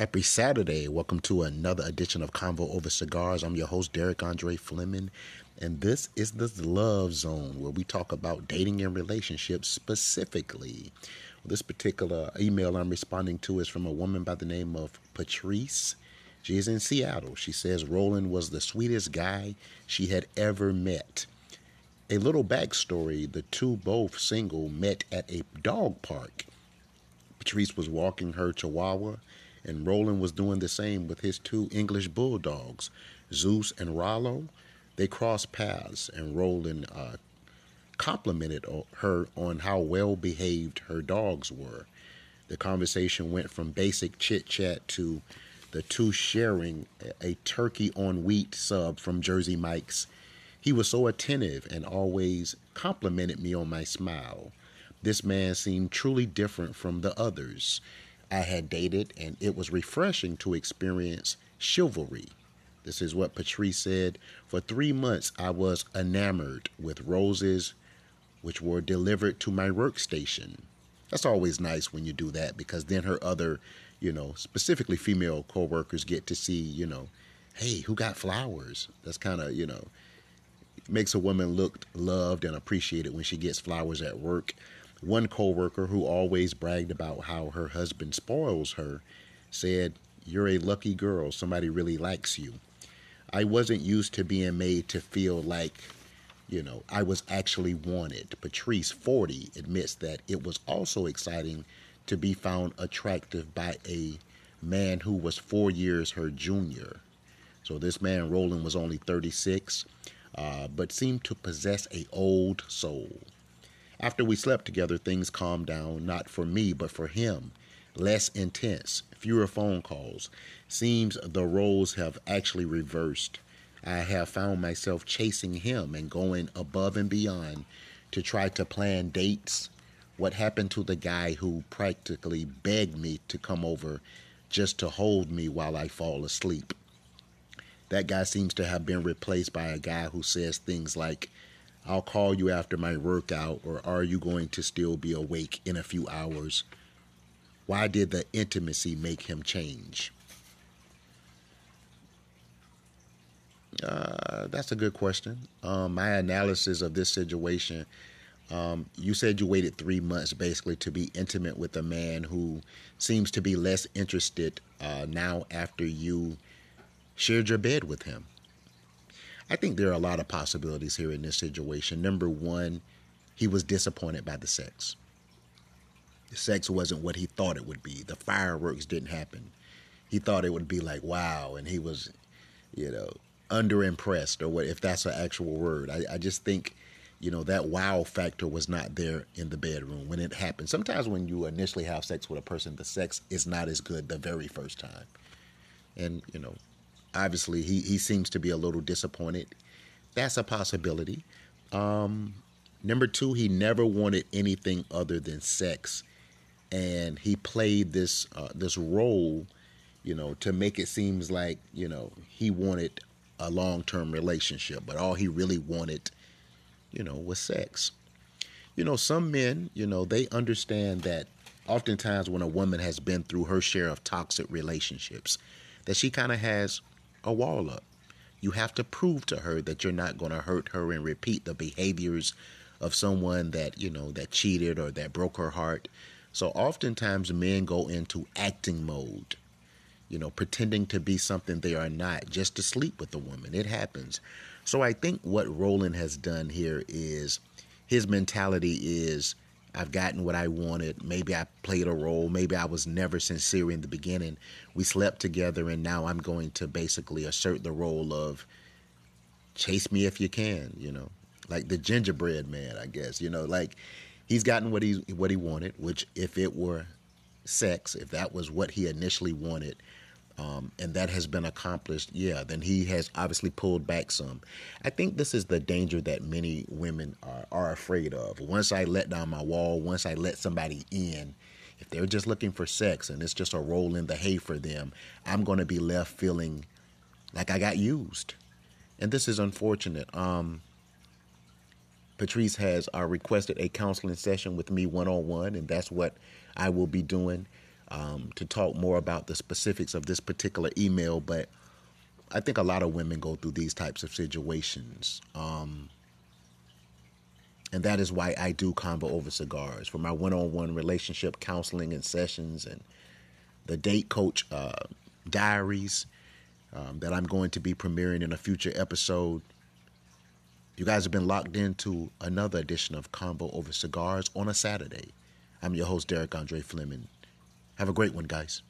Happy Saturday. Welcome to another edition of Convo Over Cigars. I'm your host, Derek Andre Fleming, and this is the Love Zone where we talk about dating and relationships specifically. This particular email I'm responding to is from a woman by the name of Patrice. She is in Seattle. She says Roland was the sweetest guy she had ever met. A little backstory the two, both single, met at a dog park. Patrice was walking her chihuahua, and Roland was doing the same with his two English bulldogs, Zeus and Rollo. They crossed paths, and Roland uh, complimented her on how well behaved her dogs were. The conversation went from basic chit chat to the two sharing a turkey on wheat sub from Jersey Mike's. He was so attentive and always complimented me on my smile. This man seemed truly different from the others I had dated, and it was refreshing to experience chivalry. This is what Patrice said. For three months, I was enamored with roses, which were delivered to my workstation. That's always nice when you do that because then her other, you know, specifically female coworkers get to see, you know, hey, who got flowers? That's kind of, you know, makes a woman look loved and appreciated when she gets flowers at work. One coworker who always bragged about how her husband spoils her said, "You're a lucky girl. Somebody really likes you." I wasn't used to being made to feel like, you know, I was actually wanted. Patrice, 40, admits that it was also exciting to be found attractive by a man who was four years her junior. So this man, Roland, was only 36, uh, but seemed to possess a old soul. After we slept together, things calmed down, not for me, but for him. Less intense, fewer phone calls. Seems the roles have actually reversed. I have found myself chasing him and going above and beyond to try to plan dates. What happened to the guy who practically begged me to come over just to hold me while I fall asleep? That guy seems to have been replaced by a guy who says things like, I'll call you after my workout, or are you going to still be awake in a few hours? Why did the intimacy make him change? Uh, that's a good question. Um, my analysis of this situation um, you said you waited three months basically to be intimate with a man who seems to be less interested uh, now after you shared your bed with him. I think there are a lot of possibilities here in this situation. Number one, he was disappointed by the sex. The sex wasn't what he thought it would be. The fireworks didn't happen. He thought it would be like wow, and he was, you know, underimpressed or what if that's an actual word. I, I just think, you know, that wow factor was not there in the bedroom when it happened. Sometimes when you initially have sex with a person, the sex is not as good the very first time. And, you know, obviously he, he seems to be a little disappointed. That's a possibility. Um, number two, he never wanted anything other than sex, and he played this uh, this role, you know, to make it seems like you know he wanted a long term relationship, but all he really wanted, you know, was sex. You know, some men, you know, they understand that oftentimes when a woman has been through her share of toxic relationships, that she kind of has a wall up. You have to prove to her that you're not going to hurt her and repeat the behaviors of someone that, you know, that cheated or that broke her heart. So oftentimes men go into acting mode, you know, pretending to be something they are not just to sleep with the woman. It happens. So I think what Roland has done here is his mentality is I've gotten what I wanted. Maybe I played a role. Maybe I was never sincere in the beginning. We slept together, and now I'm going to basically assert the role of chase me if you can, you know, like the gingerbread man, I guess. You know, like he's gotten what he what he wanted. Which, if it were sex, if that was what he initially wanted, um, and that has been accomplished, yeah, then he has obviously pulled back some. I think this is the danger that many women are, are afraid of. Once I let down my wall, once I let somebody in, if they're just looking for sex and it's just a roll in the hay for them, I'm going to be left feeling like I got used. And this is unfortunate. Um, Patrice has uh, requested a counseling session with me one on one, and that's what I will be doing. Um, to talk more about the specifics of this particular email, but I think a lot of women go through these types of situations. Um, and that is why I do Convo Over Cigars for my one on one relationship counseling and sessions and the Date Coach uh, diaries um, that I'm going to be premiering in a future episode. You guys have been locked into another edition of Convo Over Cigars on a Saturday. I'm your host, Derek Andre Fleming. Have a great one, guys.